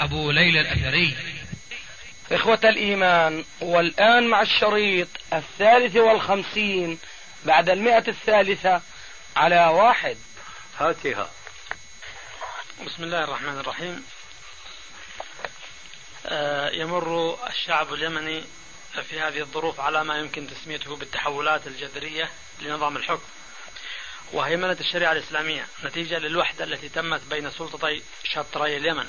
أبو ليلى الأثري. إخوة الإيمان والآن مع الشريط الثالث والخمسين بعد المئة الثالثة على واحد. هاتها. بسم الله الرحمن الرحيم. آه، يمر الشعب اليمني في هذه الظروف على ما يمكن تسميته بالتحولات الجذرية لنظام الحكم وهيمنة الشريعة الإسلامية نتيجة للوحدة التي تمت بين سلطتي شطري اليمن.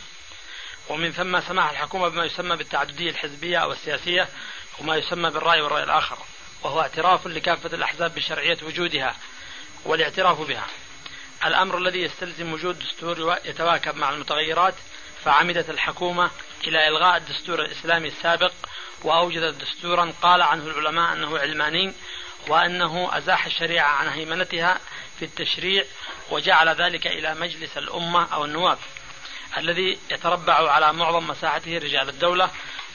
ومن ثم سماح الحكومة بما يسمى بالتعددية الحزبية أو السياسية وما يسمى بالرأي والرأي الآخر وهو اعتراف لكافة الأحزاب بشرعية وجودها والاعتراف بها. الأمر الذي يستلزم وجود دستور يتواكب مع المتغيرات فعمدت الحكومة إلى إلغاء الدستور الإسلامي السابق وأوجدت دستورا قال عنه العلماء أنه علماني وأنه أزاح الشريعة عن هيمنتها في التشريع وجعل ذلك إلى مجلس الأمة أو النواب. الذي يتربع على معظم مساحته رجال الدولة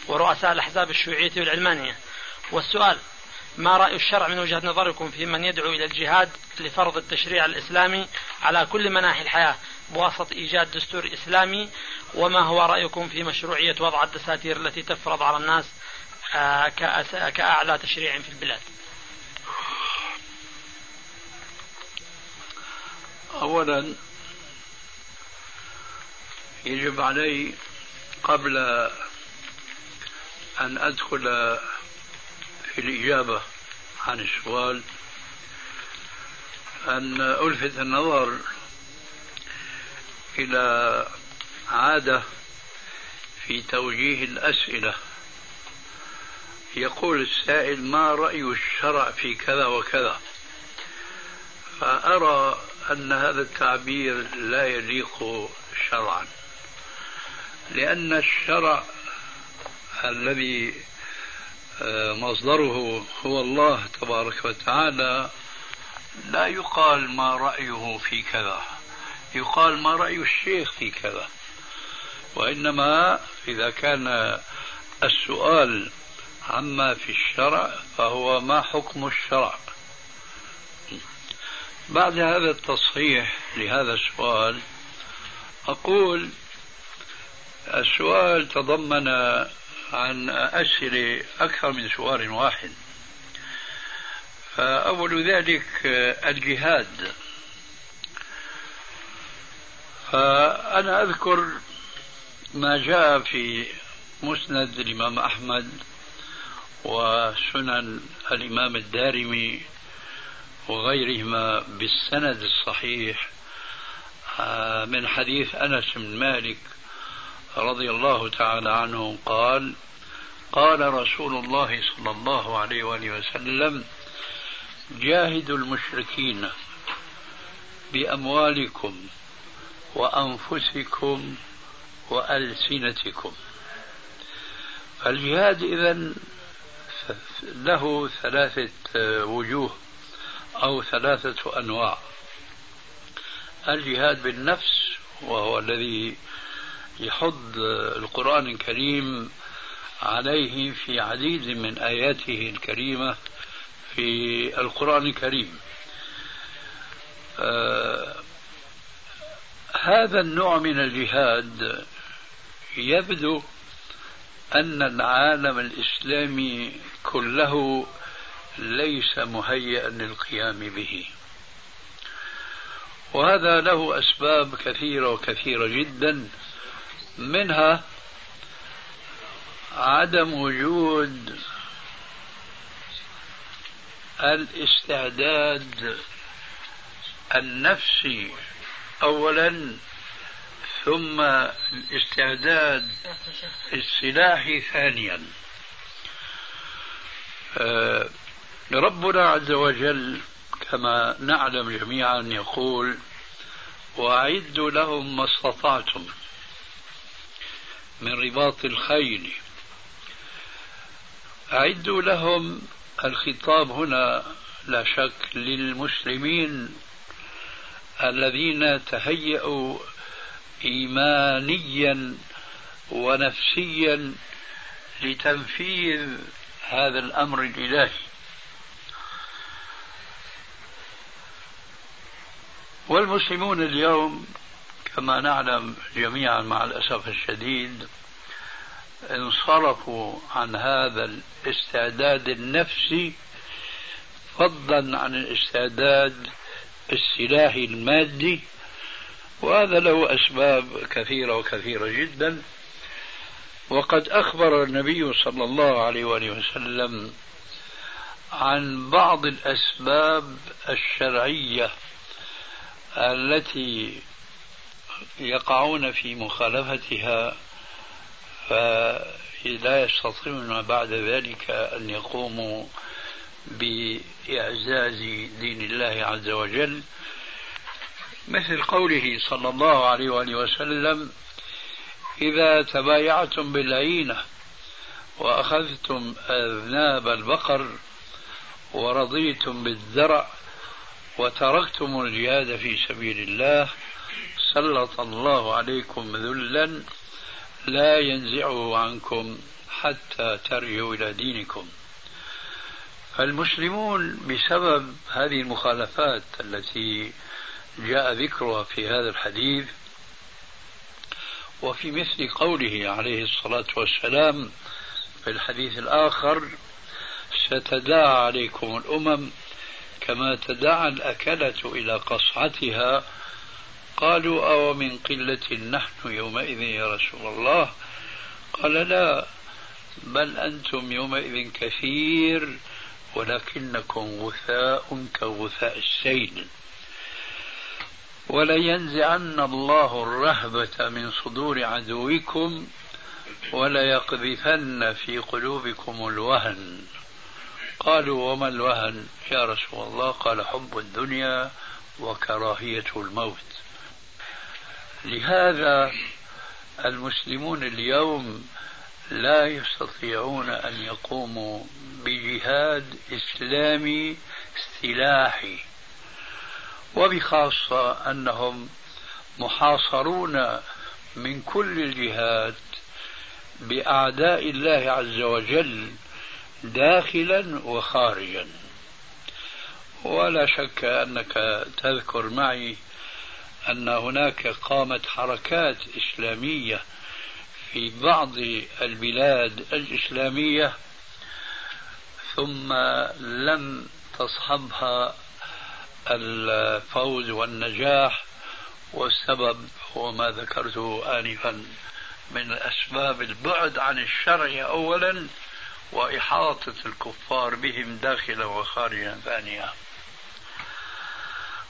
ورؤساء الأحزاب الشيوعية والعلمانية. والسؤال ما رأي الشرع من وجهة نظركم في من يدعو إلى الجهاد لفرض التشريع الإسلامي على كل مناحي الحياة؟ بواسطة إيجاد دستور إسلامي وما هو رأيكم في مشروعية وضع الدساتير التي تفرض على الناس آه، كأعلى تشريع في البلاد؟ أولا يجب علي قبل أن أدخل في الإجابة عن السؤال أن ألفت النظر إلى عادة في توجيه الأسئلة. يقول السائل ما رأي الشرع في كذا وكذا؟ فأرى أن هذا التعبير لا يليق شرعا. لأن الشرع الذي آه، مصدره هو الله تبارك وتعالى لا يقال ما رأيه في كذا يقال ما رأي الشيخ في كذا. وإنما إذا كان السؤال عما في الشرع فهو ما حكم الشرع. بعد هذا التصحيح لهذا السؤال أقول السؤال تضمن عن أسئلة أكثر من سؤال واحد. فأول ذلك الجهاد. فأنا أذكر ما جاء في مسند الإمام أحمد وسنن الإمام الدارمي وغيرهما بالسند الصحيح آه، من حديث أنس بن مالك رضي الله تعالى عنه قال قال رسول الله صلى الله عليه وآله وسلم جاهدوا المشركين بأموالكم وأنفسكم وألسنتكم. فالجهاد اذا له ثلاثة وجوه أو ثلاثة أنواع. الجهاد بالنفس وهو الذي يحض القرآن الكريم عليه في عديد من آياته الكريمة في القرآن الكريم. آه هذا النوع من الجهاد يبدو أن العالم الإسلامي كله ليس مهيئا للقيام به. وهذا له أسباب كثيرة وكثيرة جدا. منها عدم وجود الاستعداد النفسي اولا ثم الاستعداد السلاحي ثانيا. آه، ربنا عز وجل كما نعلم جميعا يقول وأعدوا لهم ما استطعتم. من رباط الخيل. أعدوا لهم الخطاب هنا لا شك للمسلمين الذين تهيأوا إيمانيا ونفسيا لتنفيذ هذا الأمر الإلهي. والمسلمون اليوم كما نعلم جميعا مع الأسف الشديد انصرفوا عن هذا الاستعداد النفسي فضلا عن الاستعداد السلاحي المادي وهذا له أسباب كثيرة وكثيرة جدا. وقد أخبر النبي صلى الله عليه وآله وسلم عن بعض الأسباب الشرعية التي يقعون في مخالفتها فلا يستطيعون بعد ذلك أن يقوموا بإعزاز دين الله عز وجل. مثل قوله صلى الله عليه وآله وسلم إذا تبايعتم بالعينة وأخذتم أذناب البقر ورضيتم بالزرع وتركتم الجهاد في سبيل الله سلط الله عليكم ذلا لا ينزعه عنكم حتى ترجعوا إلى دينكم. فالمسلمون بسبب هذه المخالفات التي جاء ذكرها في هذا الحديث وفي مثل قوله عليه الصلاة والسلام في الحديث الآخر ستداعى عليكم الأمم كما تداعى الأكلة إلى قصعتها قالوا أو من قلة نحن يومئذ يا رسول الله؟ قال لا بل أنتم يومئذ كثير ولكنكم غثاء كغثاء السيل ولينزعن الله الرهبة من صدور عدوكم وليقذفن في قلوبكم الوهن. قالوا وما الوهن؟ يا رسول الله قال حب الدنيا وكراهية الموت. لهذا المسلمون اليوم لا يستطيعون أن يقوموا بجهاد إسلامي سلاحي. وبخاصة أنهم محاصرون من كل الجهات بأعداء الله عز وجل داخلا وخارجا. ولا شك أنك تذكر معي أن هناك قامت حركات إسلامية في بعض البلاد الإسلامية ثم لم تصحبها الفوز والنجاح والسبب هو ما ذكرته آنفا. من أسباب البعد عن الشرع أولا وإحاطة الكفار بهم داخلا وخارجا ثانيا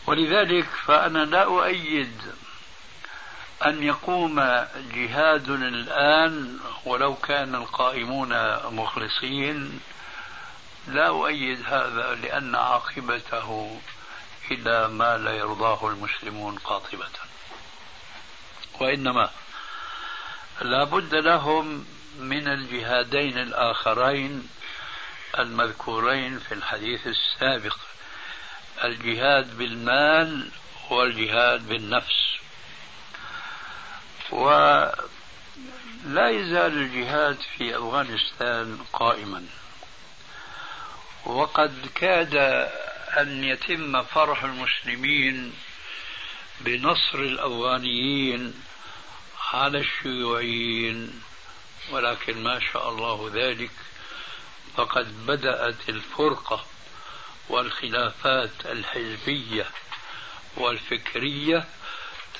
ولذلك فأنا لا أؤيد أن يقوم جهاد الآن ولو كان القائمون مخلصين. لا أؤيد هذا لأن عاقبته إلى ما لا يرضاه المسلمون قاطبة. وإنما لا بد لهم من الجهادين الآخرين المذكورين في الحديث السابق. الجهاد بالمال والجهاد بالنفس. ولا يزال الجهاد في أفغانستان قائما. وقد كاد أن يتم فرح المسلمين بنصر الأفغانيين على الشيوعيين ولكن ما شاء الله ذلك. فقد بدأت الفرقة والخلافات الحزبية والفكرية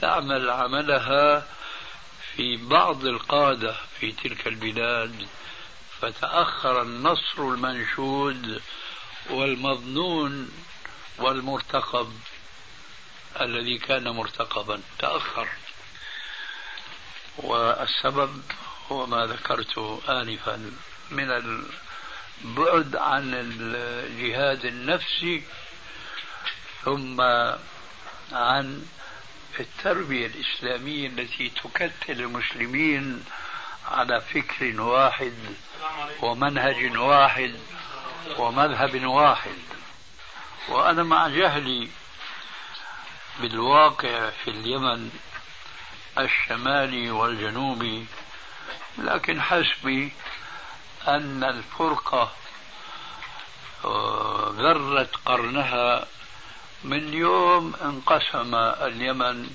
تعمل عملها في بعض القادة في تلك البلاد فتأخر النصر المنشود والمظنون والمرتقب الذي كان مرتقبا. تأخر. والسبب هو ما ذكرت آنفا من البعد عن الجهاد النفسي ثم عن التربية الإسلامية التي تكتل المسلمين على فكر واحد ومنهج واحد ومذهب واحد. وأنا مع جهلي بالواقع في اليمن الشمالي والجنوبي لكن حسبي أن الفرقة آه، ذرت قرنها من يوم انقسم اليمن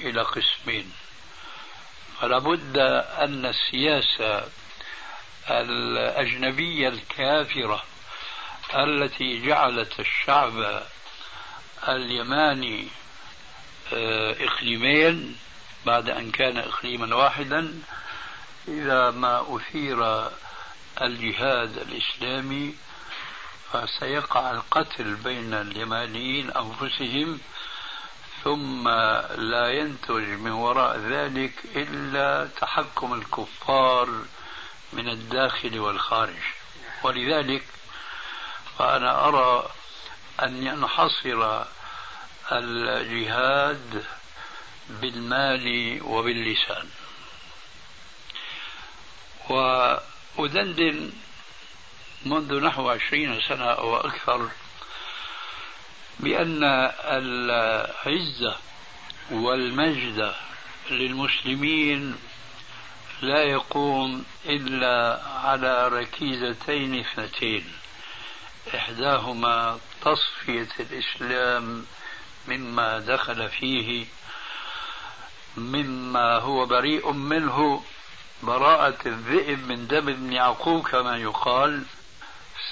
إلى قسمين. فلا بد أن السياسة الأجنبية الكافرة التي جعلت الشعب اليماني آه، إقليمين بعد أن كان إقليما واحدا إذا ما أثير الجهاد الإسلامي فسيقع القتل بين اليمانيين أنفسهم ثم لا ينتج من وراء ذلك إلا تحكم الكفار من الداخل والخارج. ولذلك فأنا أرى أن ينحصر الجهاد بالمال وباللسان. وأدندن منذ نحو عشرين سنة أو أكثر بأن العزة والمجد للمسلمين لا يقوم إلا على ركيزتين اثنتين. إحداهما تصفية الإسلام مما دخل فيه مما هو بريء منه براءة الذئب من دم ابن يعقوب كما يقال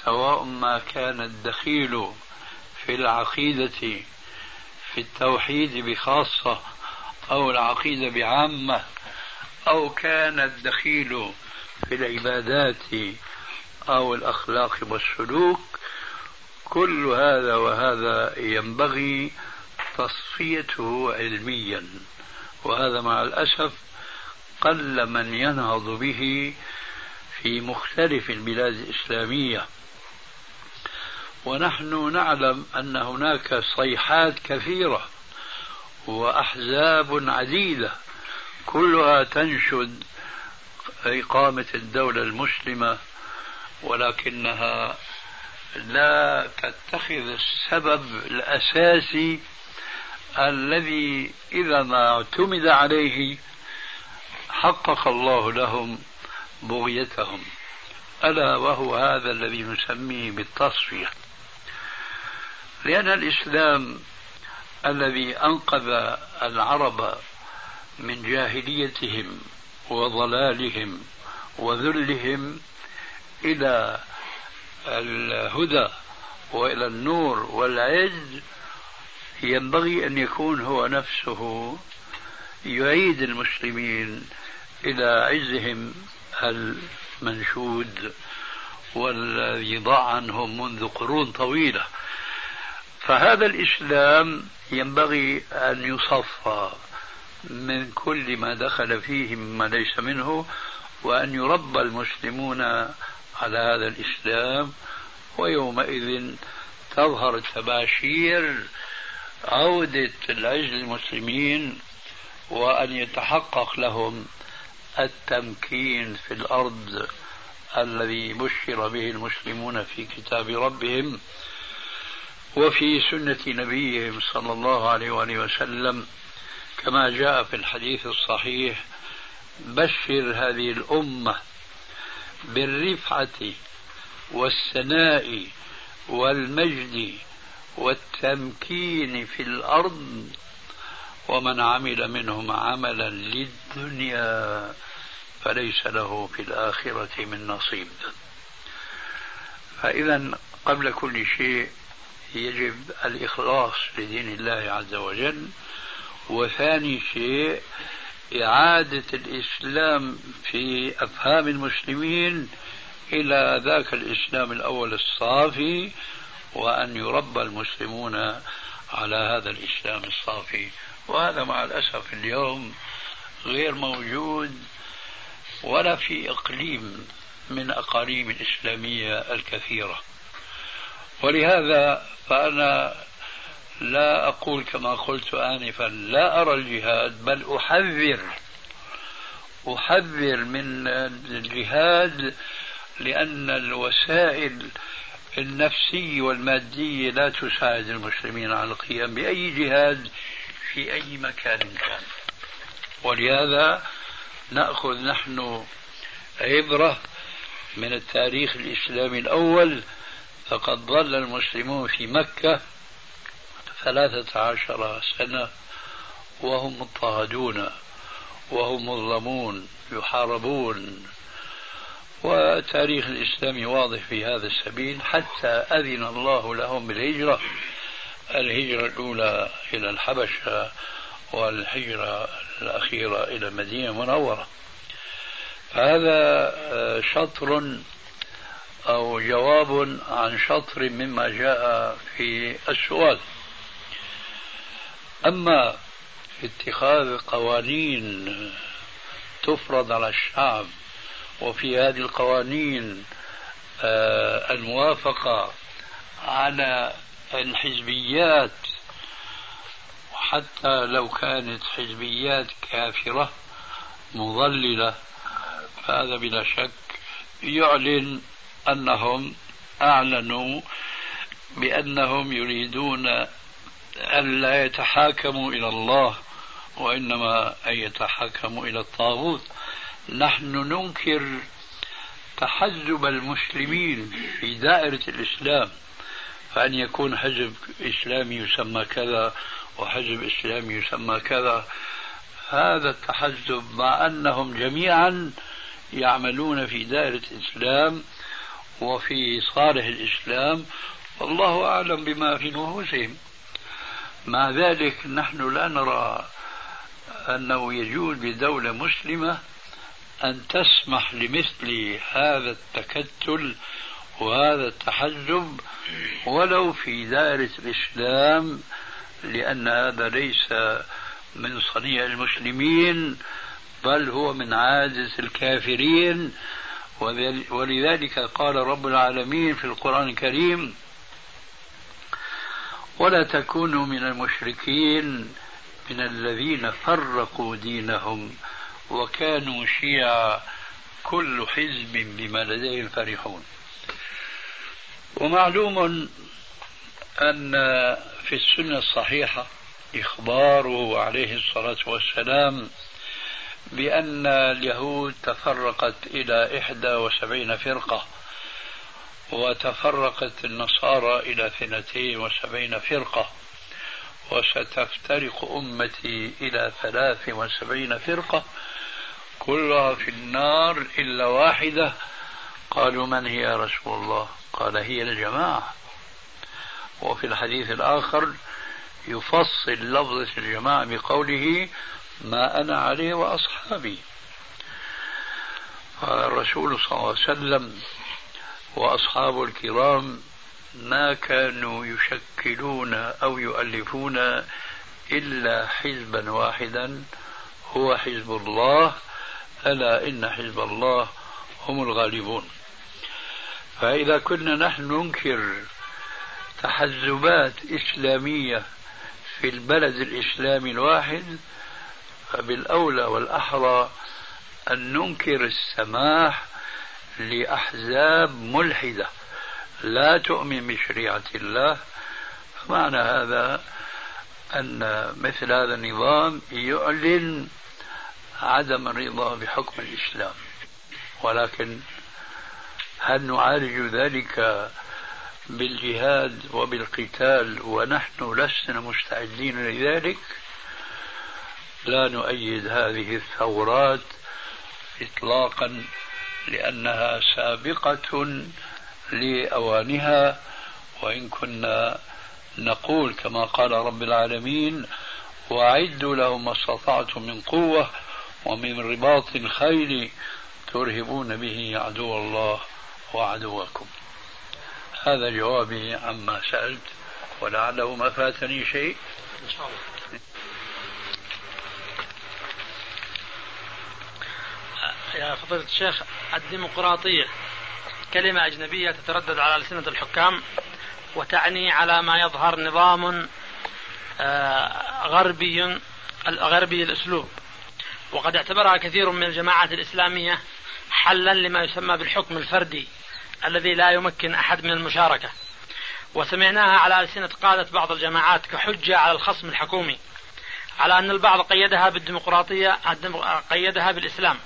سواء ما كان الدخيل في العقيدة في التوحيد بخاصة أو العقيدة بعامة أو كان الدخيل في العبادات أو الأخلاق والسلوك كل هذا وهذا ينبغي تصفيته علميا. وهذا مع الأسف قل من ينهض به في مختلف البلاد الإسلامية. ونحن نعلم أن هناك صيحات كثيرة وأحزاب عديدة كلها تنشد إقامة الدولة المسلمة ولكنها لا تتخذ السبب الأساسي الذي إذا ما اعتمد عليه حقق الله لهم بغيتهم. ألا وهو هذا الذي نسميه بالتصفية. لأن الإسلام الذي أنقذ العرب من جاهليتهم وضلالهم وذلهم إلى الهدى وإلى النور والعز ينبغي أن يكون هو نفسه يعيد المسلمين إلى عزهم المنشود والذي ضاع عنهم منذ قرون طويلة. فهذا الإسلام ينبغي أن يصفى من كل ما دخل فيه مما ليس منه وأن يربى المسلمون على هذا الإسلام ويومئذ تظهر تباشير عودة العز المسلمين وأن يتحقق لهم التمكين في الأرض الذي بشر به المسلمون في كتاب ربهم وفي سنة نبيهم صلى الله عليه وآله وسلم. كما جاء في الحديث الصحيح بشر هذه الأمة بالرفعة والسناء والمجد والتمكين في الأرض ومن عمل منهم عملا للدنيا فليس له في الآخرة من نصيب. فإذا قبل كل شيء يجب الإخلاص لدين الله عز وجل وثاني شيء إعادة الإسلام في أفهام المسلمين إلى ذاك الإسلام الأول الصافي وأن يربى المسلمون على هذا الإسلام الصافي. وهذا مع الأسف اليوم غير موجود ولا في إقليم من أقاليم الإسلامية الكثيرة. ولهذا فأنا لا أقول كما قلت آنفا لا أرى الجهاد بل أحذر أحذر من الجهاد لأن الوسائل النفسية والمادية لا تساعد المسلمين على القيام بأي جهاد في أي مكان كان. ولهذا نأخذ نحن عبرة من التاريخ الإسلامي الأول فقد ظل المسلمون في مكة ثلاثة عشر سنة وهم مضطهدون وهم مظلمون يحاربون. والتاريخ الإسلامي واضح في هذا السبيل حتى أذن الله لهم بالهجرة الهجرة الأولى إلى الحبشة والهجرة الأخيرة إلى المدينة المنورة فهذا شطر أو جواب عن شطر مما جاء في السؤال. أما اتخاذ قوانين تفرض على الشعب وفي هذه القوانين آه، الموافقة على الحزبيات حتى لو كانت حزبيات كافرة مضللة فهذا بلا شك يعلن أنهم أعلنوا بأنهم يريدون أن لا يتحاكموا إلى الله وإنما أن يتحاكموا إلى الطاغوت. نحن ننكر تحزب المسلمين في دائرة الإسلام. فأن يكون حزب إسلامي يسمى كذا وحزب إسلامي يسمى كذا. هذا التحزب مع أنهم جميعا يعملون في دائرة الإسلام وفي صالح الإسلام. والله أعلم بما في نفوسهم. مع ذلك نحن لا نرى أنه يجوز بدولة مسلمة أن تسمح لمثل هذا التكتل وهذا التحزب ولو في دائرة الإسلام لأن هذا ليس من صنيع المسلمين بل هو من عادة الكافرين. ولذلك قال رب العالمين في القرآن الكريم ولا تكونوا من المشركين من الذين فرقوا دينهم وكانوا شيعا كل حزب بما لديهم فرحون. ومعلوم أن في السنة الصحيحة إخباره عليه الصلاة والسلام بأن اليهود تفرقت إلى إحدى وسبعين فرقة وتفرقت النصارى إلى اثنتين وسبعين فرقة وستفترق أمتي إلى ثلاث وسبعين فرقة كلها في النار إلا واحدة. قالوا من هي يا رسول الله؟ قال هي الجماعة وفي الحديث الآخر يفصل لفظة الجماعة بقوله ما أنا عليه وأصحابي. الرسول صلى الله عليه وسلم وأصحابه الكرام ما كانوا يشكلون أو يؤلفون إلا حزبا واحدا هو حزب الله ألا إن حزب الله هم الغالبون. فإذا كنا نحن ننكر تحزبات إسلامية في البلد الإسلامي الواحد فبالأولى والأحرى أن ننكر السماح لأحزاب ملحدة. لا تؤمن بشريعة الله. فمعنى هذا أن مثل هذا النظام يعلن عدم الرضا بحكم الإسلام. ولكن هل نعالج ذلك بالجهاد وبالقتال ونحن لسنا مستعدين لذلك؟ لا نؤيد هذه الثورات اطلاقا لأنها سابقة لأوانها وإن كنا نقول كما قال رب العالمين وأعدوا لهم ما استطعتم من قوة ومن رباط الخيل ترهبون به عدو الله. وعدوكم. هذا جوابي عما سألت ولعله ما فاتني شيء. إن شاء الله يا فضيلة الشيخ الديمقراطية كلمة أجنبية تتردد على ألسنة الحكام وتعني على ما يظهر نظام آه، غربي غربي الأسلوب. وقد اعتبرها كثير من الجماعات الإسلامية حلا لما يسمى بالحكم الفردي الذي لا يمكن أحد من المشاركة. وسمعناها على ألسنة قادة بعض الجماعات كحجة على الخصم الحكومي على أن البعض قيدها بالديمقراطية قيدها بالإسلام.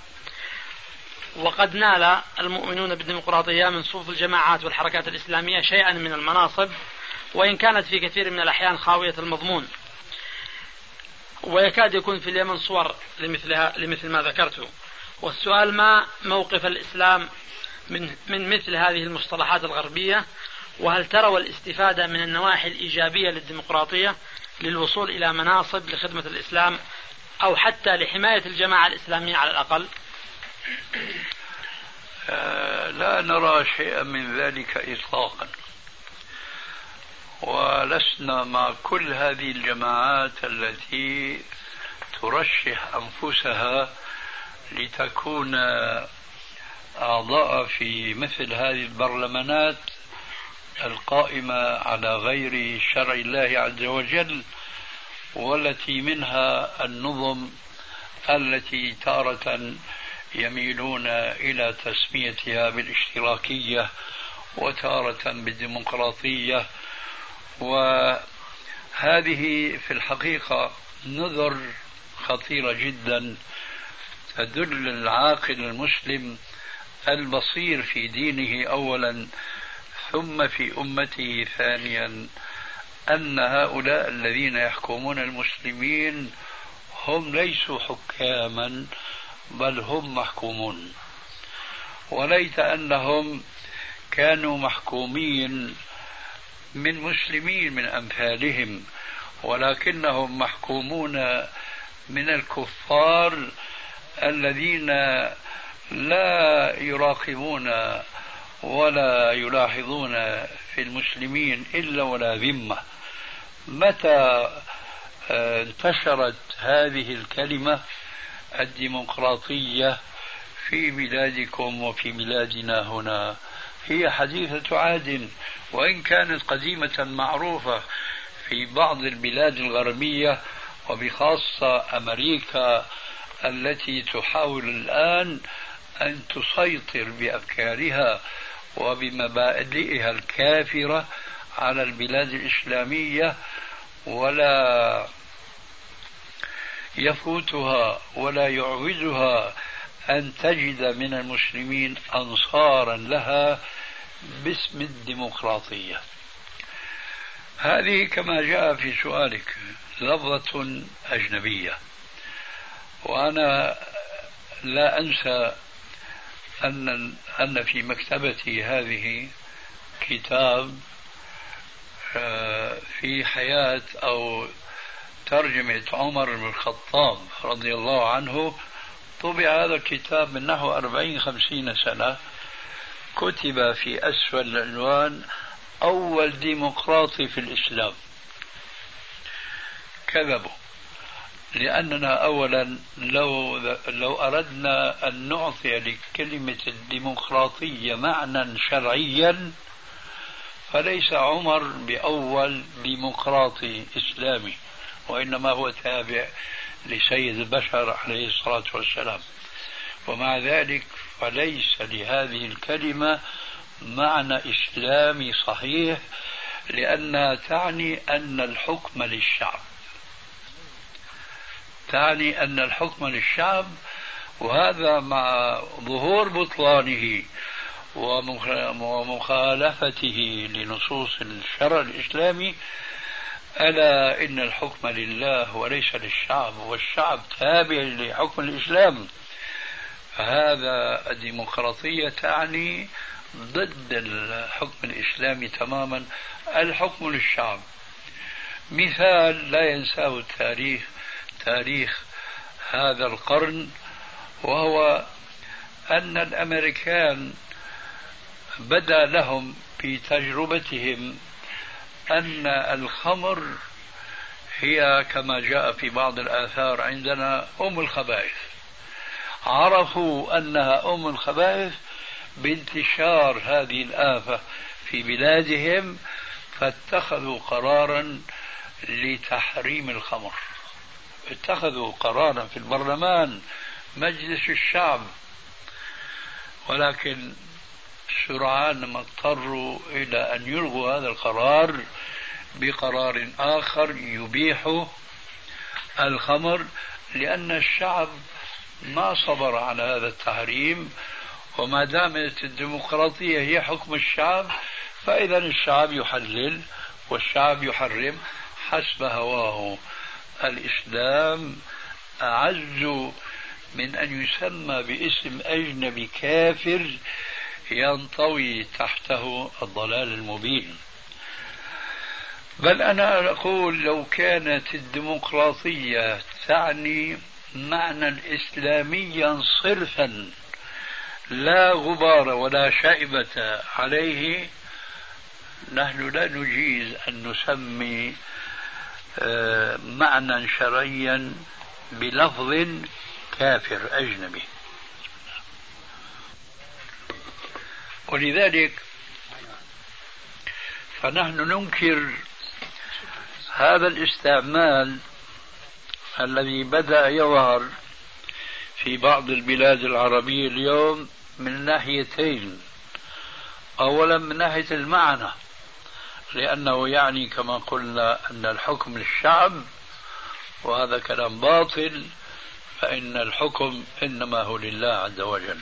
وقد نال المؤمنون بالديمقراطية من صفوف الجماعات والحركات الإسلامية شيئا من المناصب وإن كانت في كثير من الأحيان خاوية المضمون. ويكاد يكون في اليمن صور لمثلها لمثل ما ذكرت. والسؤال ما موقف الإسلام من من مثل هذه المصطلحات الغربية؟ وهل تروا الاستفادة من النواحي الإيجابية للديمقراطية للوصول إلى مناصب لخدمة الإسلام أو حتى لحماية الجماعة الإسلامية على الأقل؟ آه، لا نرى شيئا من ذلك إطلاقا. ولسنا مع كل هذه الجماعات التي ترشح أنفسها لتكون أعضاء في مثل هذه البرلمانات القائمة على غير شرع الله عز وجل والتي منها النظم التي تارة يميلون إلى تسميتها بالاشتراكية وتارة بالديمقراطية. وهذه في الحقيقة نذر خطيرة جدا تدل العاقل المسلم البصير في دينه أولا ثم في أمته ثانيا أن هؤلاء الذين يحكمون المسلمين هم ليسوا حكاما بل هم محكومون. وليت أنهم كانوا محكومين من مسلمين من أمثالهم ولكنهم محكومون من الكفار الذين لا يراقبون ولا يلاحظون في المسلمين إلا ولا ذمة. متى آه، انتشرت هذه الكلمة الديمقراطية في بلادكم وفي بلادنا هنا؟ هي حديثة عهد وإن كانت قديمة معروفة في بعض البلاد الغربية وبخاصة أمريكا التي تحاول الآن أن تسيطر بأفكارها وبمبادئها الكافرة على البلاد الإسلامية ولا يفوتها ولا يعوزها أن تجد من المسلمين أنصارا لها باسم الديمقراطية. هذه كما جاء في سؤالك لفظة أجنبية. وأنا لا أنسى أن أن في مكتبتي هذه كتاب آه، في حياة أو ترجمة عمر بن الخطاب رضي الله عنه. طبع هذا الكتاب من نحو أربعين خمسين سنة. كتب في أسفل العنوان أول ديمقراطي في الإسلام. كذبوا. لأننا أولا لو لو أردنا أن نعطي لكلمة الديمقراطية معنى شرعيا فليس عمر بأول ديمقراطي إسلامي وإنما هو تابع لسيد البشر عليه الصلاة والسلام. ومع ذلك فليس لهذه الكلمة معنى إسلامي صحيح لأنها تعني أن الحكم للشعب. تعني أن الحكم للشعب وهذا مع ظهور بطلانه ومخالفته لنصوص الشرع الإسلامي ألا إن الحكم لله وليس للشعب والشعب تابع لحكم الإسلام. فهذا الديمقراطية تعني ضد الحكم الإسلامي تماما الحكم للشعب. مثال لا ينساه التاريخ تاريخ هذا القرن وهو أن الأمريكان بدا لهم في تجربتهم أن الخمر هي كما جاء في بعض الآثار عندنا أم الخبائث. عرفوا أنها أم الخبائث بانتشار هذه الآفة في بلادهم فاتخذوا قرارا لتحريم الخمر. اتخذوا قرارا في البرلمان مجلس الشعب. ولكن سرعان ما اضطروا إلى أن يلغوا هذا القرار بقرار آخر يبيح الخمر لأن الشعب ما صبر على هذا التحريم وما دامت الديمقراطية هي حكم الشعب فإذا الشعب يحلل والشعب يحرم حسب هواه. الإسلام أعز من أن يسمى باسم أجنبي كافر ينطوي تحته الضلال المبين. بل أنا أقول لو كانت الديمقراطية تعني معنى إسلاميا صرفا لا غبار ولا شائبة عليه نحن لا نجيز أن نسمي معنى شرعيا بلفظ كافر أجنبي. ولذلك فنحن ننكر هذا الاستعمال الذي بدأ يظهر في بعض البلاد العربية اليوم من ناحيتين. أولا من ناحية المعنى. لأنه يعني كما قلنا أن الحكم للشعب وهذا كلام باطل فإن الحكم إنما هو لله عز وجل.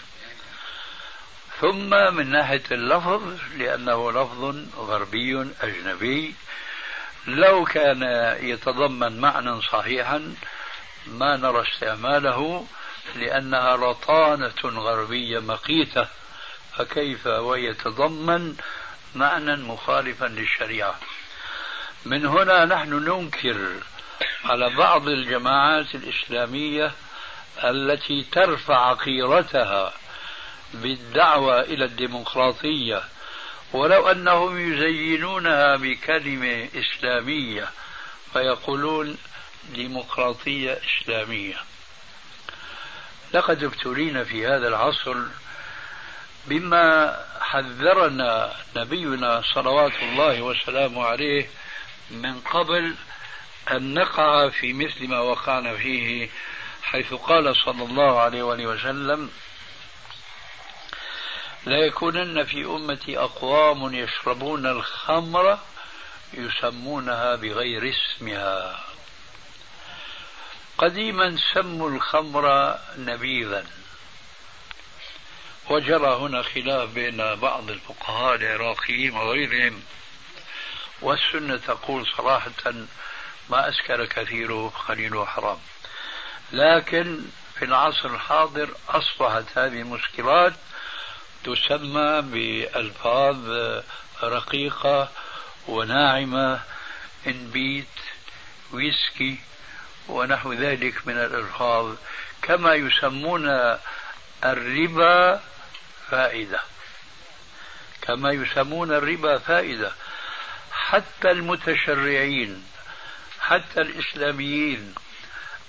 ثم من ناحية اللفظ لأنه لفظ غربي أجنبي لو كان يتضمن معنى صحيحا ما نرى استعماله لأنها رطانة غربية مقيتة فكيف ويتضمن معنى مخالفا للشريعة. من هنا نحن ننكر على بعض الجماعات الإسلامية التي ترفع قيرتها بالدعوة إلى الديمقراطية. ولو أنهم يزينونها بكلمة إسلامية فيقولون ديمقراطية إسلامية. لقد ابتلينا في هذا العصر بما حذرنا نبينا صلوات الله وسلامه عليه من قبل أن نقع في مثل ما وقعنا فيه حيث قال صلى الله عليه وآله وسلم لا يكونن في أمتي أقوام يشربون الخمر يسمونها بغير اسمها. قديما سموا الخمر نبيذا وجرى هنا خلاف بين بعض الفقهاء العراقيين وغيرهم. والسنة تقول صراحة ما أسكر كثيره قليله حرام لكن في العصر الحاضر أصبحت هذه المشكلات تسمى بألفاظ رقيقة وناعمة إنبيت ويسكي ونحو ذلك من الألفاظ. كما يسمون الربا فائدة. كما يسمون الربا فائدة. حتى المتشرعين حتى الإسلاميين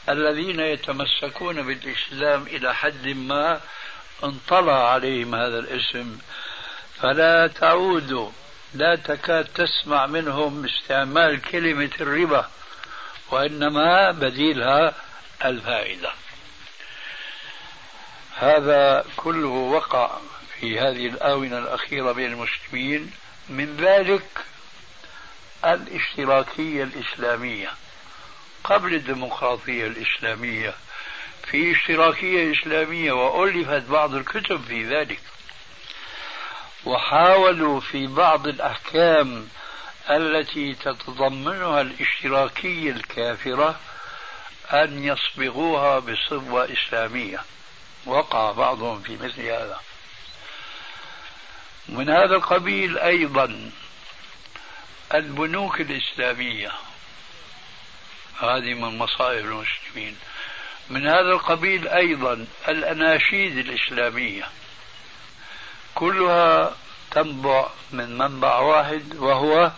الذين يتمسكون بالإسلام إلى حد ما انطلع عليهم هذا الاسم فلا تعود لا تكاد تسمع منهم استعمال كلمة الربا وإنما بديلها الفائدة. هذا كله وقع في هذه الآونة الأخيرة بين المسلمين من ذلك الاشتراكية الإسلامية. قبل الديمقراطية الإسلامية في اشتراكية إسلامية وألفت بعض الكتب في ذلك. وحاولوا في بعض الأحكام التي تتضمنها الاشتراكية الكافرة أن يصبغوها بصبغة إسلامية. وقع بعضهم في مثل هذا. من هذا القبيل أيضا البنوك الإسلامية. هذه من مصائب المسلمين. من هذا القبيل أيضا الأناشيد الإسلامية. كلها تنبع من منبع واحد وهو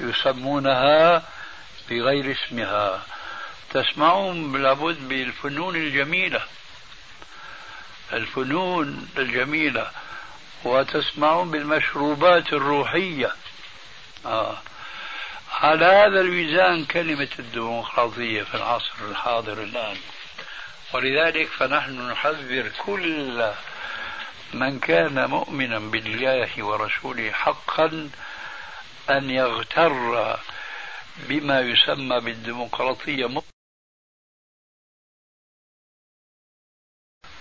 يسمونها بغير اسمها. تسمعون لابد بالفنون الجميلة. الفنون الجميلة وتسمعون بالمشروبات الروحية. آه. على هذا الميزان كلمة الديمقراطية في العصر الحاضر الآن. ولذلك فنحن نحذر كل من كان مؤمنا بالله ورسوله حقا أن يغتر بما يسمى بالديمقراطية.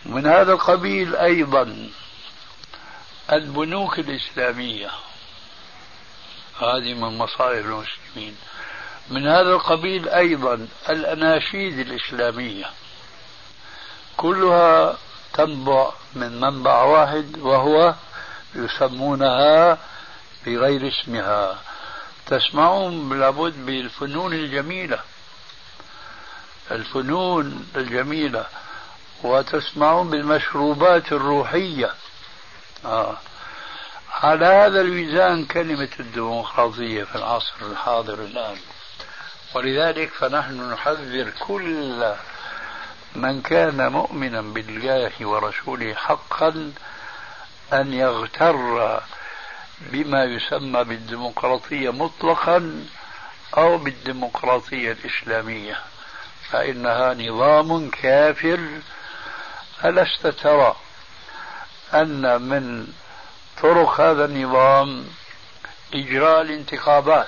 من هذا القبيل أيضا البنوك الإسلامية. هذه من مصائب المسلمين. من هذا القبيل أيضا الأناشيد الإسلامية. كلها تنبع من منبع واحد وهو يسمونها بغير اسمها. تسمعون لابد بالفنون الجميلة. الفنون الجميلة. وتسمعون بالمشروبات الروحية. آه. على هذا الميزان كلمة الديمقراطية في العصر الحاضر الآن. ولذلك فنحن نحذر كل من كان مؤمنا بالله ورسوله حقا أن يغتر بما يسمى بالديمقراطية مطلقا أو بالديمقراطية الإسلامية. فإنها نظام كافر ألست ترى أن من طرق هذا النظام إجراء الانتخابات؟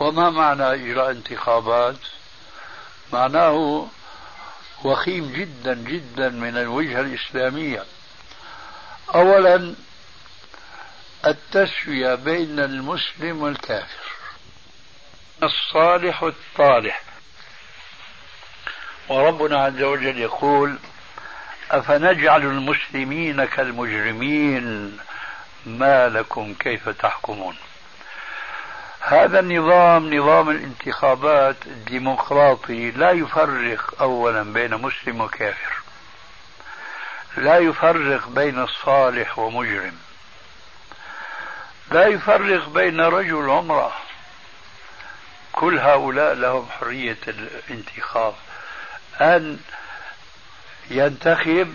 وما معنى إجراء انتخابات معناه وخيم جدا جدا من الوجهة الإسلامية. أولا التسوية بين المسلم والكافر. الصالح والطالح. وربنا عز وجل يقول أفنجعل المسلمين كالمجرمين؟ ما لكم كيف تحكمون؟ هذا النظام نظام الانتخابات الديمقراطي لا يفرق اولا بين مسلم وكافر. لا يفرق بين الصالح ومجرم. لا يفرق بين رجل وامرأة. كل هؤلاء لهم حرية الانتخاب. أن ينتخب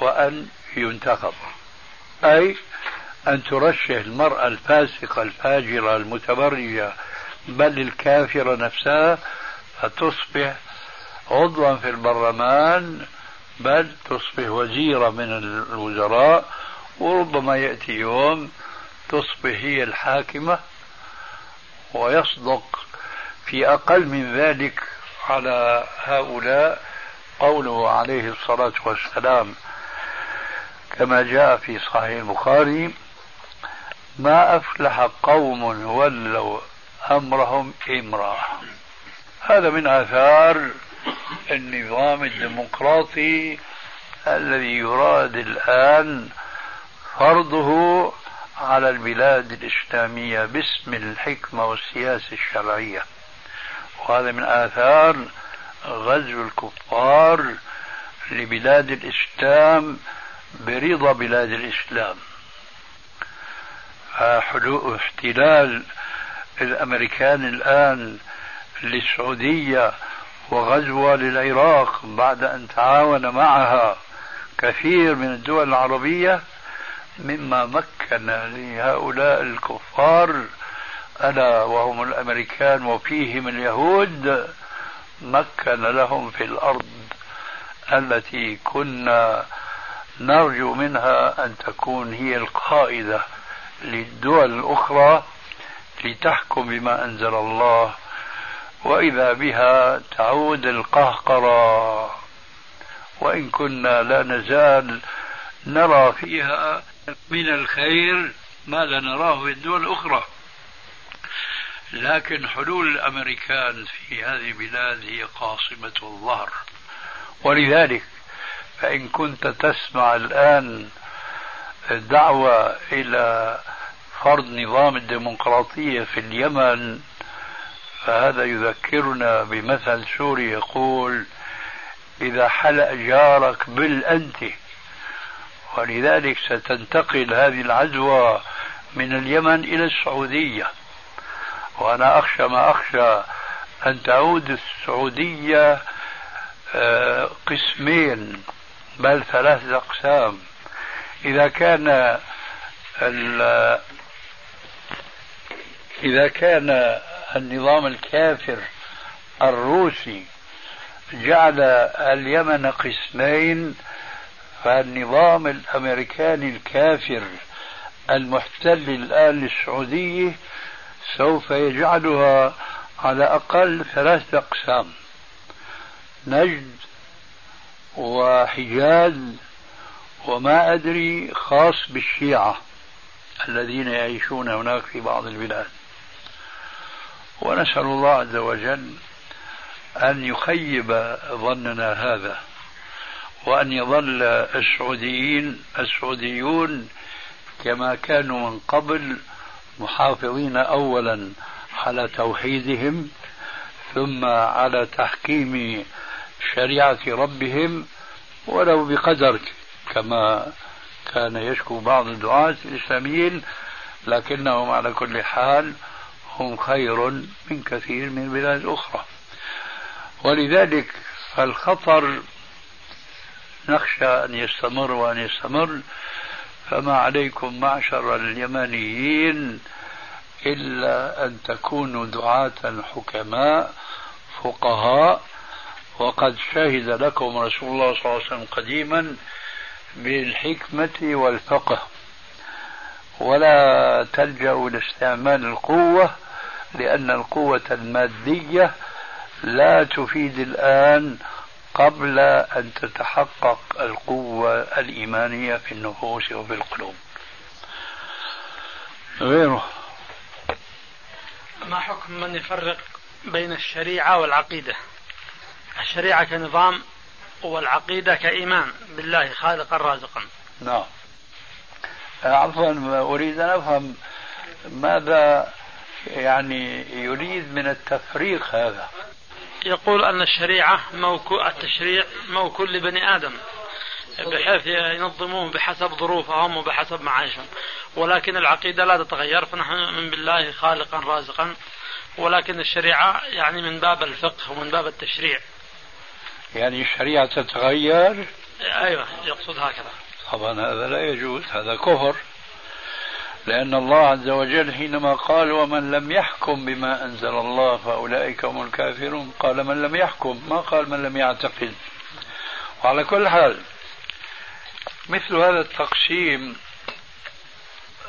وأن ينتخب. أي أن ترشح المرأة الفاسقة الفاجرة المتبرجة بل الكافرة نفسها فتصبح عضوا في البرلمان بل تصبح وزيرة من الوزراء وربما يأتي يوم تصبح هي الحاكمة ويصدق في أقل من ذلك على هؤلاء قوله عليه الصلاة والسلام كما جاء في صحيح البخاري ما أفلح قوم ولوا أمرهم امرأة هذا من آثار النظام الديمقراطي الذي يراد الآن فرضه على البلاد الإسلامية باسم الحكمة والسياسة الشرعية. وهذا من آثار غزو الكفار لبلاد الإسلام برضا بلاد الإسلام. احتلال الأمريكان الآن للسعودية وغزوها للعراق بعد أن تعاون معها كثير من الدول العربية مما مكن لهؤلاء الكفار ألا وهم الأمريكان وفيهم اليهود مكن لهم في الأرض التي كنا نرجو منها أن تكون هي القائده للدول الأخرى لتحكم بما أنزل الله وإذا بها تعود القهقرة. وإن كنا لا نزال نرى فيها من الخير ما لا نراه في الدول الأخرى. لكن حلول الأمريكان في هذه البلاد هي قاصمة الظهر. ولذلك فإن كنت تسمع الآن دعوة إلى فرض نظام الديمقراطية في اليمن فهذا يذكرنا بمثل سوري يقول إذا حلق جارك بل أنت ولذلك ستنتقل هذه العدوى من اليمن إلى السعودية. وأنا أخشى ما أخشى أن تعود السعودية آه، قسمين بل ثلاثة أقسام. إذا كان إذا كان النظام الكافر الروسي جعل اليمن قسمين فالنظام الأمريكاني الكافر المحتل الآن للسعودية سوف يجعلها على أقل ثلاثة أقسام. نجد وحجاز وما أدري خاص بالشيعة الذين يعيشون هناك في بعض البلاد. ونسأل الله عز وجل أن يخيب ظننا هذا وأن يظل السعوديين السعوديون كما كانوا من قبل محافظين أولا على توحيدهم ثم على تحكيم شريعة ربهم ولو بقدر كما كان يشكو بعض الدعاة الإسلاميين لكنهم على كل حال هم خير من كثير من البلاد الأخرى ولذلك فالخطر نخشى أن يستمر وأن يستمر فما عليكم معشر اليمنيين إلا أن تكونوا دعاة حكماء فقهاء. وقد شهد لكم رسول الله صلى الله عليه وسلم قديما بالحكمة والفقه. ولا تلجأوا لاستعمال القوة لأن القوة المادية لا تفيد الآن قبل أن تتحقق القوة الإيمانية في النفوس وفي القلوب. غيره. ما حكم من يفرق بين الشريعة والعقيدة؟ الشريعة كنظام والعقيدة كإيمان. بالله خالقا رازقا. نعم. عفوا أريد أن أفهم ماذا يعني يريد من التفريق هذا. يقول أن الشريعة موكو التشريع موكول لبني آدم بحيث ينظموه بحسب ظروفهم وبحسب معايشهم ولكن العقيدة لا تتغير فنحن نؤمن بالله خالقا رازقا. ولكن الشريعة يعني من باب الفقه ومن باب التشريع. يعني الشريعة تتغير؟ أيوة يقصد هكذا. طبعا هذا لا يجوز هذا كفر. لأن الله عز وجل حينما قال ومن لم يحكم بما أنزل الله فأولئك هم الكافرون قال من لم يحكم؟ ما قال من لم يعتقد. وعلى كل حال مثل هذا التقسيم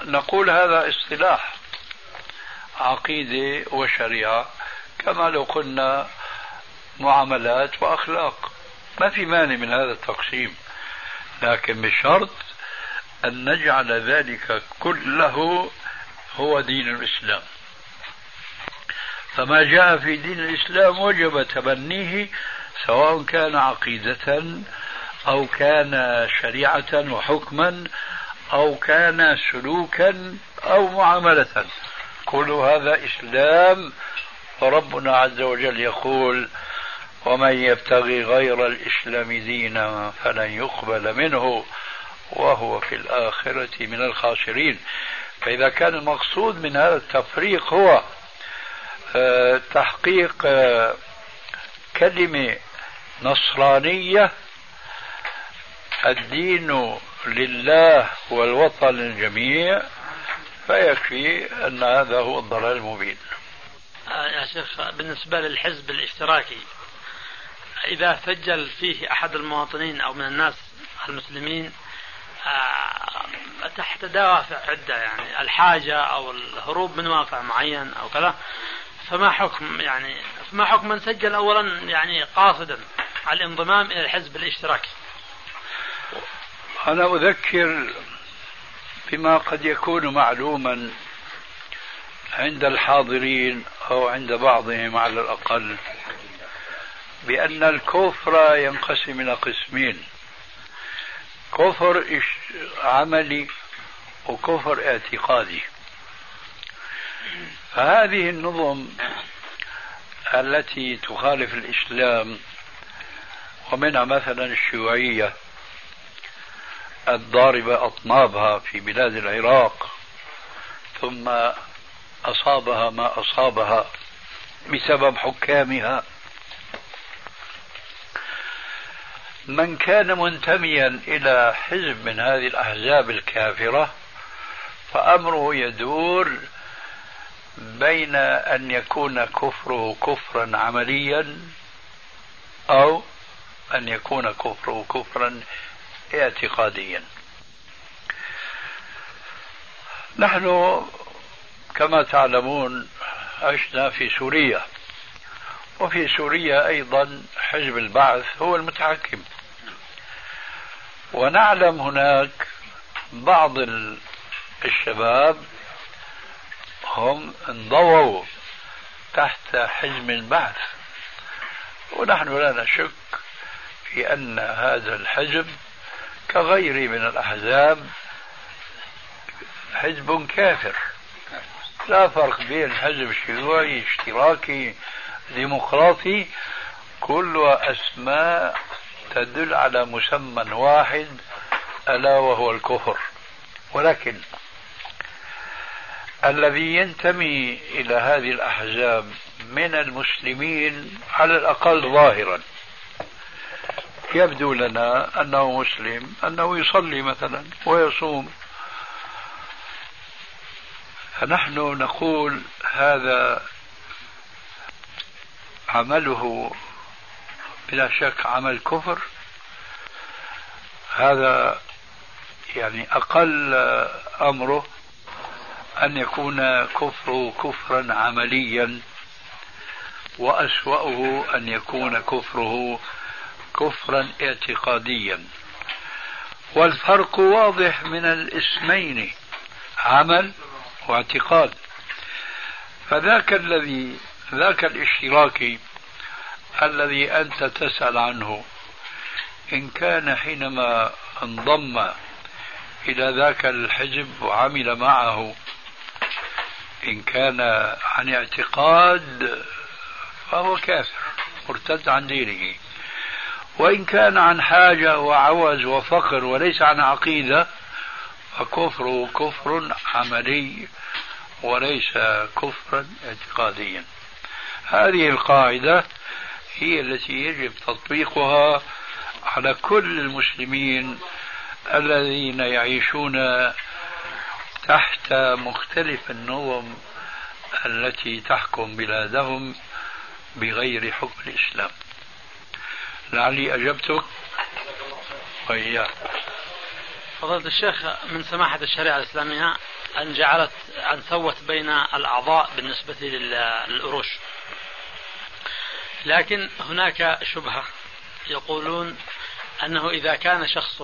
نقول هذا اصطلاح عقيدة وشريعة كما لو قلنا معاملات وأخلاق. ما في مانع من هذا التقسيم لكن بشرط أن نجعل ذلك كله هو دين الإسلام. فما جاء في دين الإسلام وجب تبنيه سواء كان عقيدة أو كان شريعة وحكما أو كان سلوكا أو معاملة. كل هذا إسلام. وربنا عز وجل يقول ومن يبتغي غير الإسلام دينا فلن يقبل منه. وهو في الآخرة من الخاسرين. فإذا كان المقصود من هذا التفريق هو آه، تحقيق آه، كلمة نصرانية الدين لله والوطن للجميع فيكفي أن هذا هو الضلال المبين. آه، يا شيخ بالنسبة للحزب الاشتراكي إذا سجل فيه أحد المواطنين أو من الناس المسلمين تحت دوافع عدة يعني الحاجة أو الهروب من واقع معين أو كذا. فما حكم يعني ما حكم من سجل أولا يعني قاصدا الانضمام إلى الحزب الاشتراكي؟ أنا أذكر بما قد يكون معلوما عند الحاضرين أو عند بعضهم على الأقل بأن الكفر ينقسم إلى قسمين. كفر عملي وكفر اعتقادي. فهذه النظم التي تخالف الإسلام ومنها مثلا الشيوعية الضاربة أطنابها في بلاد العراق ثم أصابها ما أصابها بسبب حكامها. من كان منتميا إلى حزب من هذه الأحزاب الكافرة فأمره يدور بين أن يكون كفره كفرا عمليا أو أن يكون كفره كفرا اعتقاديا. نحن كما تعلمون عشنا في سوريا وفي سوريا أيضا حزب البعث هو المتحكم. ونعلم هناك بعض الشباب هم انضووا تحت حزب البعث. ونحن لا نشك في أن هذا الحزب كغيره من الأحزاب حزب كافر. لا فرق بين حزب شيوعي اشتراكي ديمقراطي كلها أسماء تدل على مسمى واحد ألا وهو الكفر. ولكن الذي ينتمي إلى هذه الأحزاب من المسلمين على الأقل ظاهرا يبدو لنا أنه مسلم أنه يصلي مثلا ويصوم. فنحن نقول هذا عمله بلا شك عمل كفر. هذا يعني أقل أمره أن يكون كفره كفرا عمليا وأسوأه أن يكون كفره كفرا اعتقاديا. والفرق واضح من الاسمين عمل واعتقاد. فذاك الذي ذاك الاشتراكي الذي أنت تسأل عنه. إن كان حينما انضم إلى ذاك الحزب وعمل معه إن كان عن اعتقاد فهو كافر مرتد عن دينه. وإن كان عن حاجة وعوز وفقر وليس عن عقيدة فكفره كفر عملي وليس كفرا اعتقاديا. هذه القاعدة هي التي يجب تطبيقها على كل المسلمين الذين يعيشون تحت مختلف النظم التي تحكم بلادهم بغير حكم الإسلام. لعلي أجبتك وإياك. فضيلة الشيخ من سماحة الشريعة الإسلامية أن جعلت أن سوت بين الأعضاء بالنسبة للأروش. لكن هناك شبهة. يقولون أنه إذا كان شخص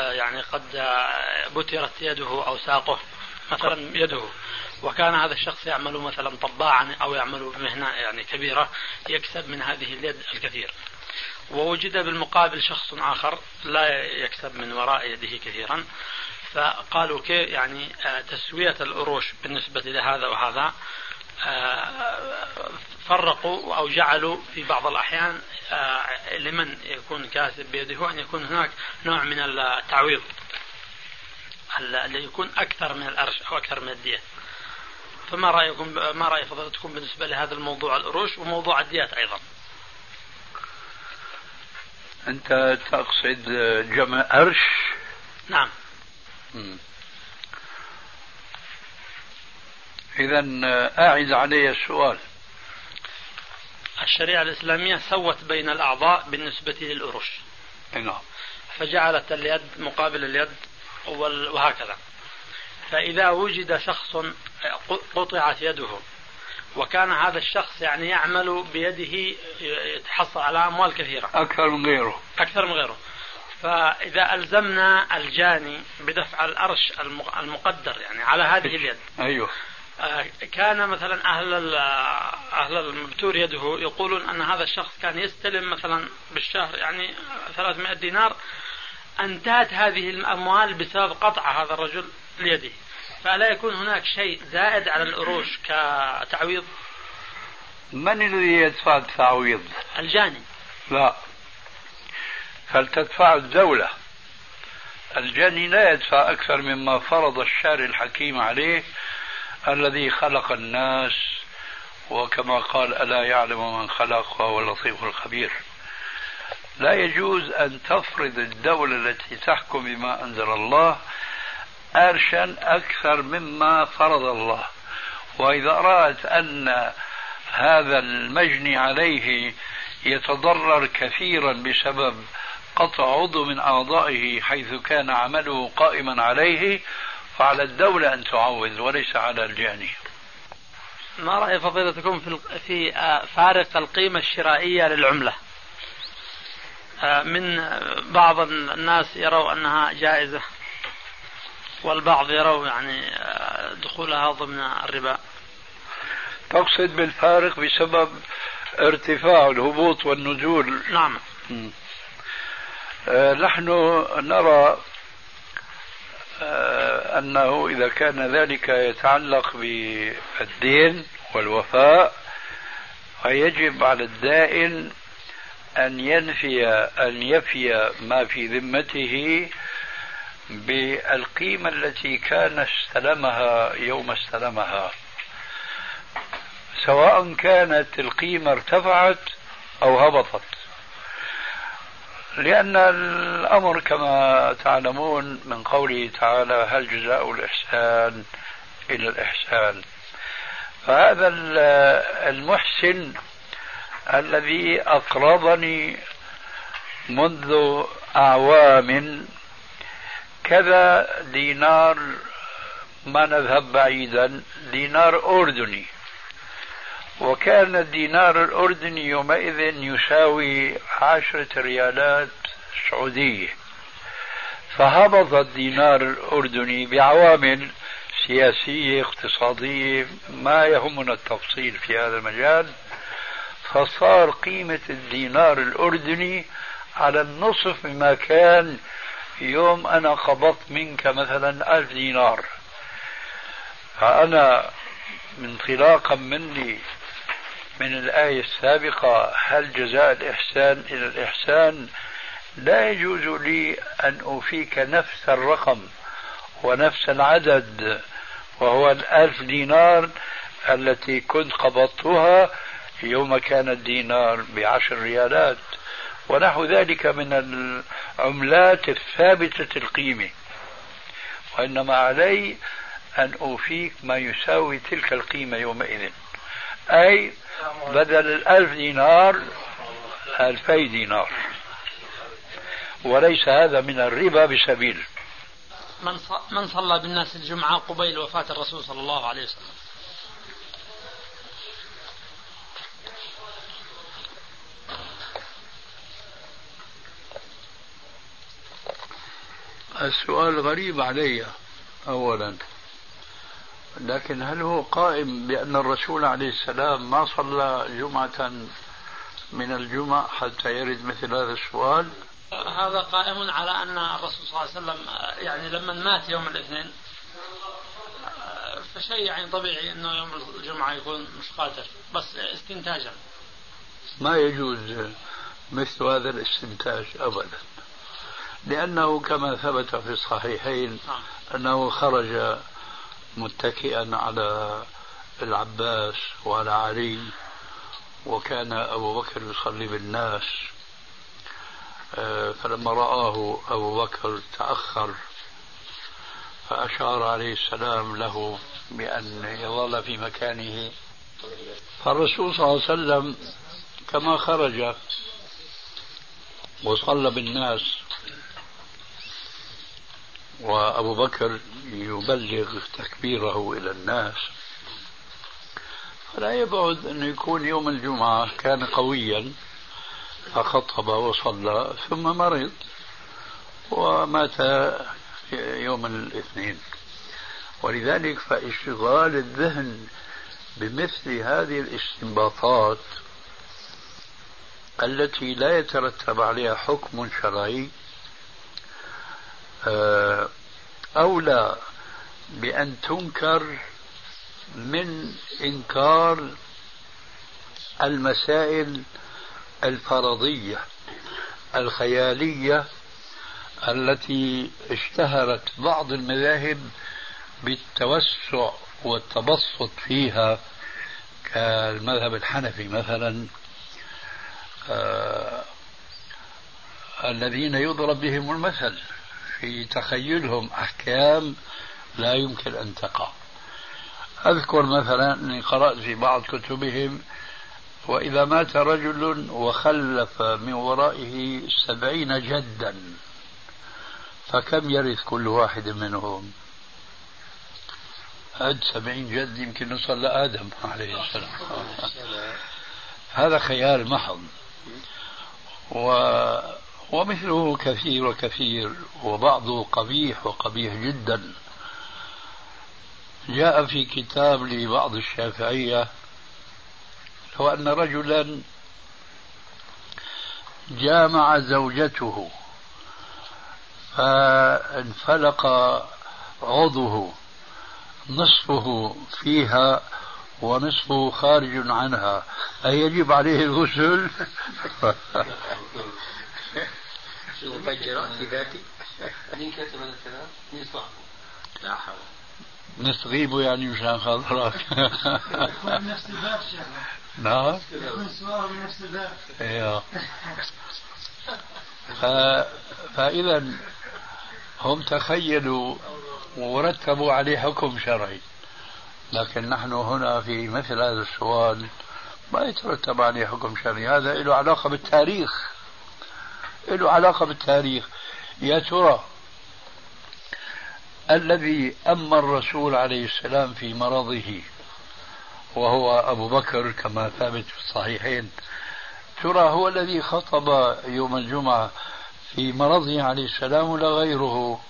آه، يعني قد آه، بترت يده أو ساقه مثلا يده وكان هذا الشخص يعمل مثلا طباعا أو يعمل بمهنة يعني كبيرة يكسب من هذه اليد الكثير. ووجد بالمقابل شخص آخر لا يكسب من وراء يده كثيرا. فقالوا كيف يعني آه، تسوية الأروش بالنسبة لهذا وهذا فرقوا أو جعلوا في بعض الأحيان آه، لمن يكون كاسب بيده أن يكون هناك نوع من التعويض اللي يكون أكثر من الأرش أو أكثر من الدية. فما رأيكم ما رأي فضلتكم بالنسبة لهذا الموضوع الأروش وموضوع الديات أيضا؟ أنت تقصد جمع أرش؟ نعم. إذا أعد علي السؤال. الشريعة الإسلامية سوت بين الأعضاء بالنسبة للأرش. نعم. فجعلت اليد مقابل اليد وهكذا. فإذا وجد شخص قطعت يده وكان هذا الشخص يعني يعمل بيده يتحصل على أموال كثيرة. أكثر من غيره. أكثر من غيره. فإذا ألزمنا الجاني بدفع الأرش المقدر يعني على هذه اليد أيوه. كان مثلا أهل أهل المبتور يده يقولون أن هذا الشخص كان يستلم مثلا بالشهر يعني 300 دينار. أنتهت هذه الأموال بسبب قطع هذا الرجل ليده. فلا يكون هناك شيء زائد على القروش كتعويض؟ من الذي يدفع التعويض؟ الجاني. لا. فلتدفع الدولة؟ الجاني لا يدفع أكثر مما فرض الشارع الحكيم عليه الذي خلق الناس وكما قال ألا يعلم من خلق وهو اللطيف الخبير. لا يجوز أن تفرض الدولة التي تحكم بما أنزل الله أرشا أكثر مما فرض الله. وإذا رأت أن هذا المجني عليه يتضرر كثيرا بسبب قطع عضو من أعضائه حيث كان عمله قائما عليه فعلى الدولة أن تعوض وليس على الجاني. ما رأي فضيلتكم في في آه، فارق القيمة الشرائية للعملة؟ آه، من بعض الناس يروا أنها جائزة والبعض يروا يعني آه، دخولها ضمن الربا. تقصد بالفارق بسبب ارتفاع الهبوط والنزول. نعم. نحن نرى أنه إذا كان ذلك يتعلق بالدين والوفاء فيجب على الدائن أن ينفي أن يفي ما في ذمته بالقيمة التي كان استلمها يوم استلمها. سواء كانت القيمة ارتفعت أو هبطت. لأن الأمر كما تعلمون من قوله تعالى هل جزاء الإحسان إلا الإحسان. فهذا المحسن الذي أقرضني منذ أعوام كذا دينار ما نذهب بعيدا دينار أردني. وكان الدينار الأردني يومئذ يساوي عشرة ريالات سعودية. فهبط الدينار الأردني بعوامل سياسية اقتصادية ما يهمنا التفصيل في هذا المجال. فصار قيمة الدينار الأردني على النصف مما كان يوم أنا قبضت منك مثلا ألف دينار. فأنا انطلاقا مني من الآية السابقة هل جزاء الإحسان إلى الإحسان؟ لا يجوز لي أن أوفيك نفس الرقم ونفس العدد وهو الألف دينار التي كنت قبضتها يوم كان الدينار بعشر ريالات. ونحو ذلك من العملات الثابتة القيمة. وإنما علي أن أوفيك ما يساوي تلك القيمة يومئذ. أي بدل الألف دينار ألفي دينار. وليس هذا من الربا بسبيل. من من صلى بالناس الجمعة قبيل وفاة الرسول صلى الله عليه وسلم. السؤال غريب علي أولا. لكن هل هو قائم بأن الرسول عليه السلام ما صلى جمعة من الجمع حتى يرد مثل هذا السؤال هذا قائم على أن الرسول صلى الله عليه وسلم يعني لما مات يوم الاثنين فشيء يعني طبيعي أنه يوم الجمعة يكون مش قادر بس استنتاجا ما يجوز مثل هذا الاستنتاج أبدا لأنه كما ثبت في الصحيحين نعم. أنه خرج متكئا على العباس وعلى علي وكان أبو بكر يصلي بالناس. آه، فلما رآه أبو بكر تأخر فأشار عليه السلام له بأن يظل في مكانه. فالرسول صلى الله عليه وسلم كما خرج وصلى بالناس وأبو بكر يبلغ تكبيره إلى الناس. فلا يبعد أن يكون يوم الجمعة كان قويا فخطب وصلى ثم مرض ومات يوم الاثنين. ولذلك فاشتغال الذهن بمثل هذه الاستنباطات التي لا يترتب عليها حكم شرعي. أولى بأن تنكر من إنكار المسائل الفرضية الخيالية التي اشتهرت بعض المذاهب بالتوسع والتبسط فيها كالمذهب الحنفي مثلا آه الذين يضرب بهم المثل. في تخيلهم أحكام لا يمكن أن تقع أذكر مثلا أني قرأت في بعض كتبهم وإذا مات رجل وخلف من ورائه سبعين جدا فكم يرث كل واحد منهم؟ عد سبعين جد يمكن نوصل لآدم عليه السلام. هذا خيال محض. و ومثله كثير وكثير وبعضه قبيح وقبيح جدا جاء في كتاب لبعض الشافعية لو أن رجلا جامع زوجته فانفلق عضوه نصفه فيها ونصفه خارج عنها أيجب عليه الغسل؟ المفجرات في ذاتي. مين كتب هذا الكلام؟ مين صاحبه؟ لا حول. نستغيبه يعني مشان خاطرك نفس الباب نعم. يكون من نفس الباب. أيوه ف... فإذا هم تخيلوا ورتبوا عليه حكم شرعي. لكن نحن هنا في مثل هذا السؤال ما يترتب عليه حكم شرعي. هذا له علاقة بالتاريخ. له علاقة بالتاريخ. يا ترى الذي أما الرسول عليه السلام في مرضه وهو أبو بكر كما ثابت في الصحيحين ترى هو الذي خطب يوم الجمعة في مرضه عليه السلام ولا غيره؟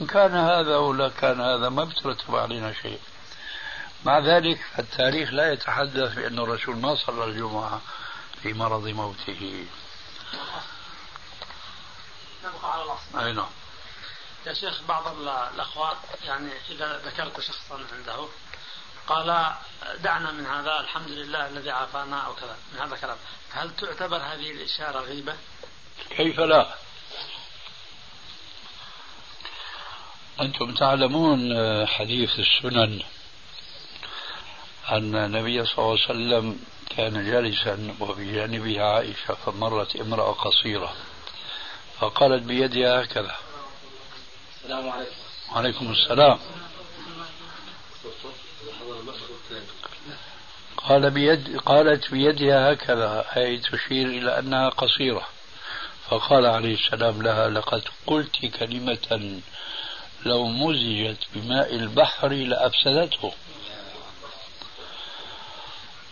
إن كان هذا ولا كان هذا ما بترتب علينا شيء. مع ذلك التاريخ لا يتحدث بأن الرسول ما صلى الجمعة في مرض موته. نبقى على الأصل أي نعم يا شيخ بعض الأخوان يعني إذا ذكرت شخصا عنده قال دعنا من هذا الحمد لله الذي عافانا أو كذا من هذا الكلام هل تعتبر هذه الإشارة غيبة؟ كيف لا؟ أنتم تعلمون آه، حديث السنن أن النبي صلى الله عليه وسلم كان جالسا وبجانبه عائشة فمرت امرأة قصيرة فقالت بيدها هكذا. السلام عليكم. وعليكم السلام. قال بيد قالت بيدها هكذا أي تشير إلى أنها قصيرة. فقال عليه السلام لها لقد قلت كلمة لو مزجت بماء البحر لأفسدته.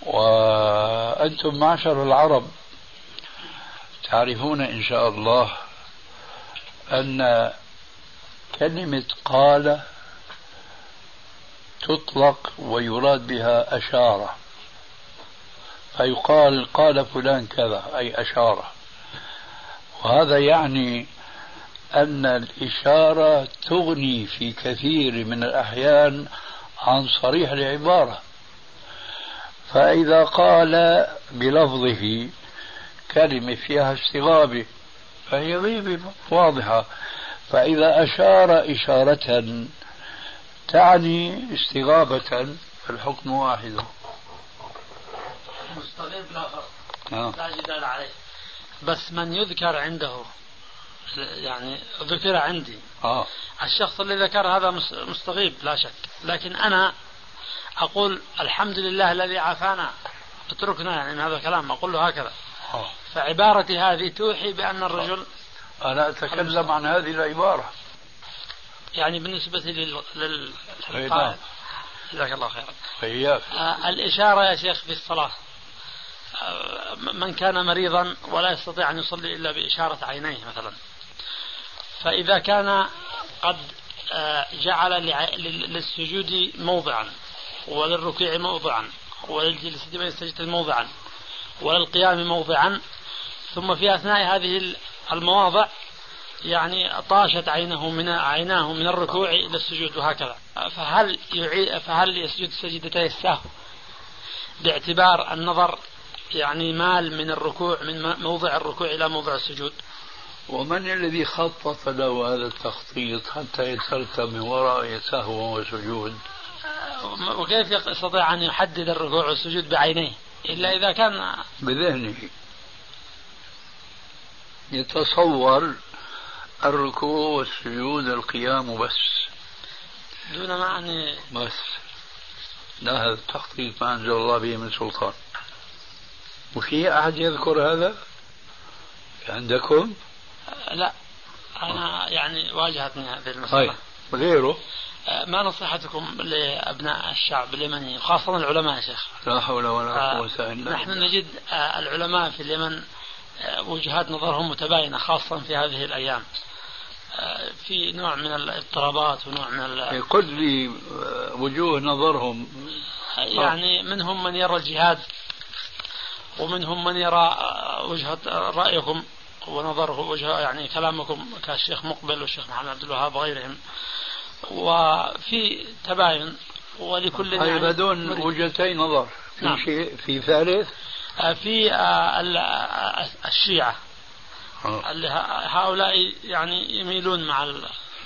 وأنتم معشر العرب تعرفون إن شاء الله أن كلمة قال تطلق ويراد بها أشارة. فيقال قال فلان كذا أي أشارة. وهذا يعني أن الإشارة تغني في كثير من الأحيان عن صريح العبارة. فإذا قال بلفظه كلمة فيها استغابة فهي غيبة واضحة. فإذا أشار إشارة تعني استغابة فالحكم واحد. مستغيب لا آه. لا جدال عليه. بس من يذكر عنده يعني ذكر عندي. آه. الشخص اللي ذكر هذا مستغيب لا شك. لكن أنا أقول الحمد لله الذي عافانا. اتركنا يعني من هذا الكلام أقول له هكذا. آه. فعبارتي هذه توحي بأن الرجل أنا أتكلم عن هذه العبارة. يعني بالنسبة لل... لل... نعم. جزاك الله خيرا. إياك آه الإشارة يا شيخ في الصلاة. آه من كان مريضا ولا يستطيع أن يصلي إلا بإشارة عينيه مثلا. فإذا كان قد آه جعل للسجود موضعا. وللركوع موضعا وللجلسة بين السجدتين موضعا وللقيام موضعا. ثم في أثناء هذه المواضع يعني طاشت عينه من عيناه من الركوع إلى السجود وهكذا. فهل يعيد فهل يسجد سجدتي السهو؟ باعتبار النظر يعني مال من الركوع من موضع الركوع إلى موضع السجود. ومن الذي خطط له هذا التخطيط حتى يترتب من وراء سهو وسجود؟ وكيف يستطيع أن يحدد الركوع والسجود بعينيه؟ إلا إذا كان بذهنه. يتصور الركوع والسجود القيام بس. دون معنى بس. لا هذا التخطيط ما أنزل الله به من سلطان. وفي أحد يذكر هذا؟ عندكم؟ لا أنا يعني واجهتني هذه المسألة. غيره؟ آه، ما نصيحتكم لأبناء الشعب اليمني وخاصة العلماء يا شيخ. لا حول ولا آه، قوة إلا بالله. نحن نجد آه، العلماء في اليمن وجهات نظرهم متباينة خاصة في هذه الأيام. في نوع من الاضطرابات ونوع من ال... قل لي وجوه نظرهم. يعني منهم من يرى الجهاد ومنهم من يرى وجهة رأيكم ونظره وجه يعني كلامكم كالشيخ مقبل والشيخ محمد عبد الوهاب وغيرهم. وفي تباين ولكل يعني هذول وجهتي نظر. في نعم. شيء في ثالث؟ آه، في آه، الشيعة. آه. اللي هؤلاء يعني يميلون مع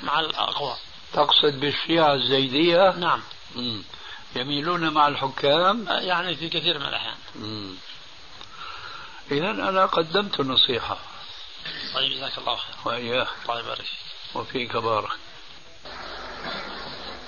مع الأقوى. تقصد بالشيعة الزيدية؟ نعم. مم. يميلون مع الحكام؟ يعني في كثير من الأحيان. إذا أنا قدمت النصيحة طيب جزاك الله خير وإياك. الله يبارك فيك. وفيك بارك.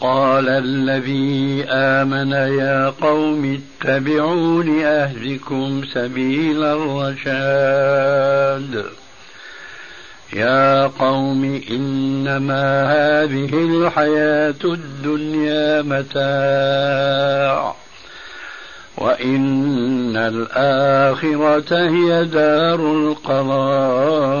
وقال الذي آمن يا قوم اتبعون أهلكم سبيل الرشاد. يا قوم إنما هذه الحياة الدنيا متاع وإن الآخرة هي دار القرار.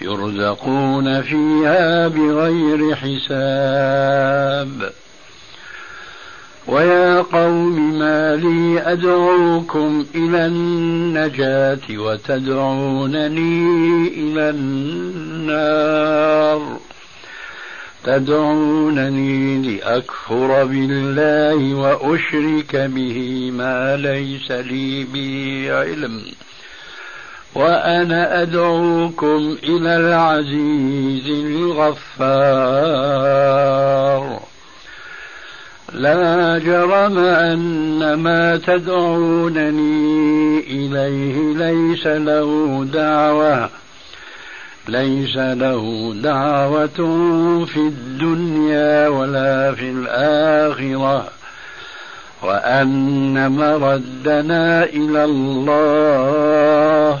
يرزقون فيها بغير حساب. ويا قوم ما لي أدعوكم إلى النجاة وتدعونني إلى النار. تدعونني لأكفر بالله وأشرك به ما ليس لي به علم وأنا أدعوكم إلى العزيز الغفار. لا جرم أن ما تدعونني إليه ليس له دعوة ليس له دعوة في الدنيا ولا في الآخرة. وأن مردنا إلى الله.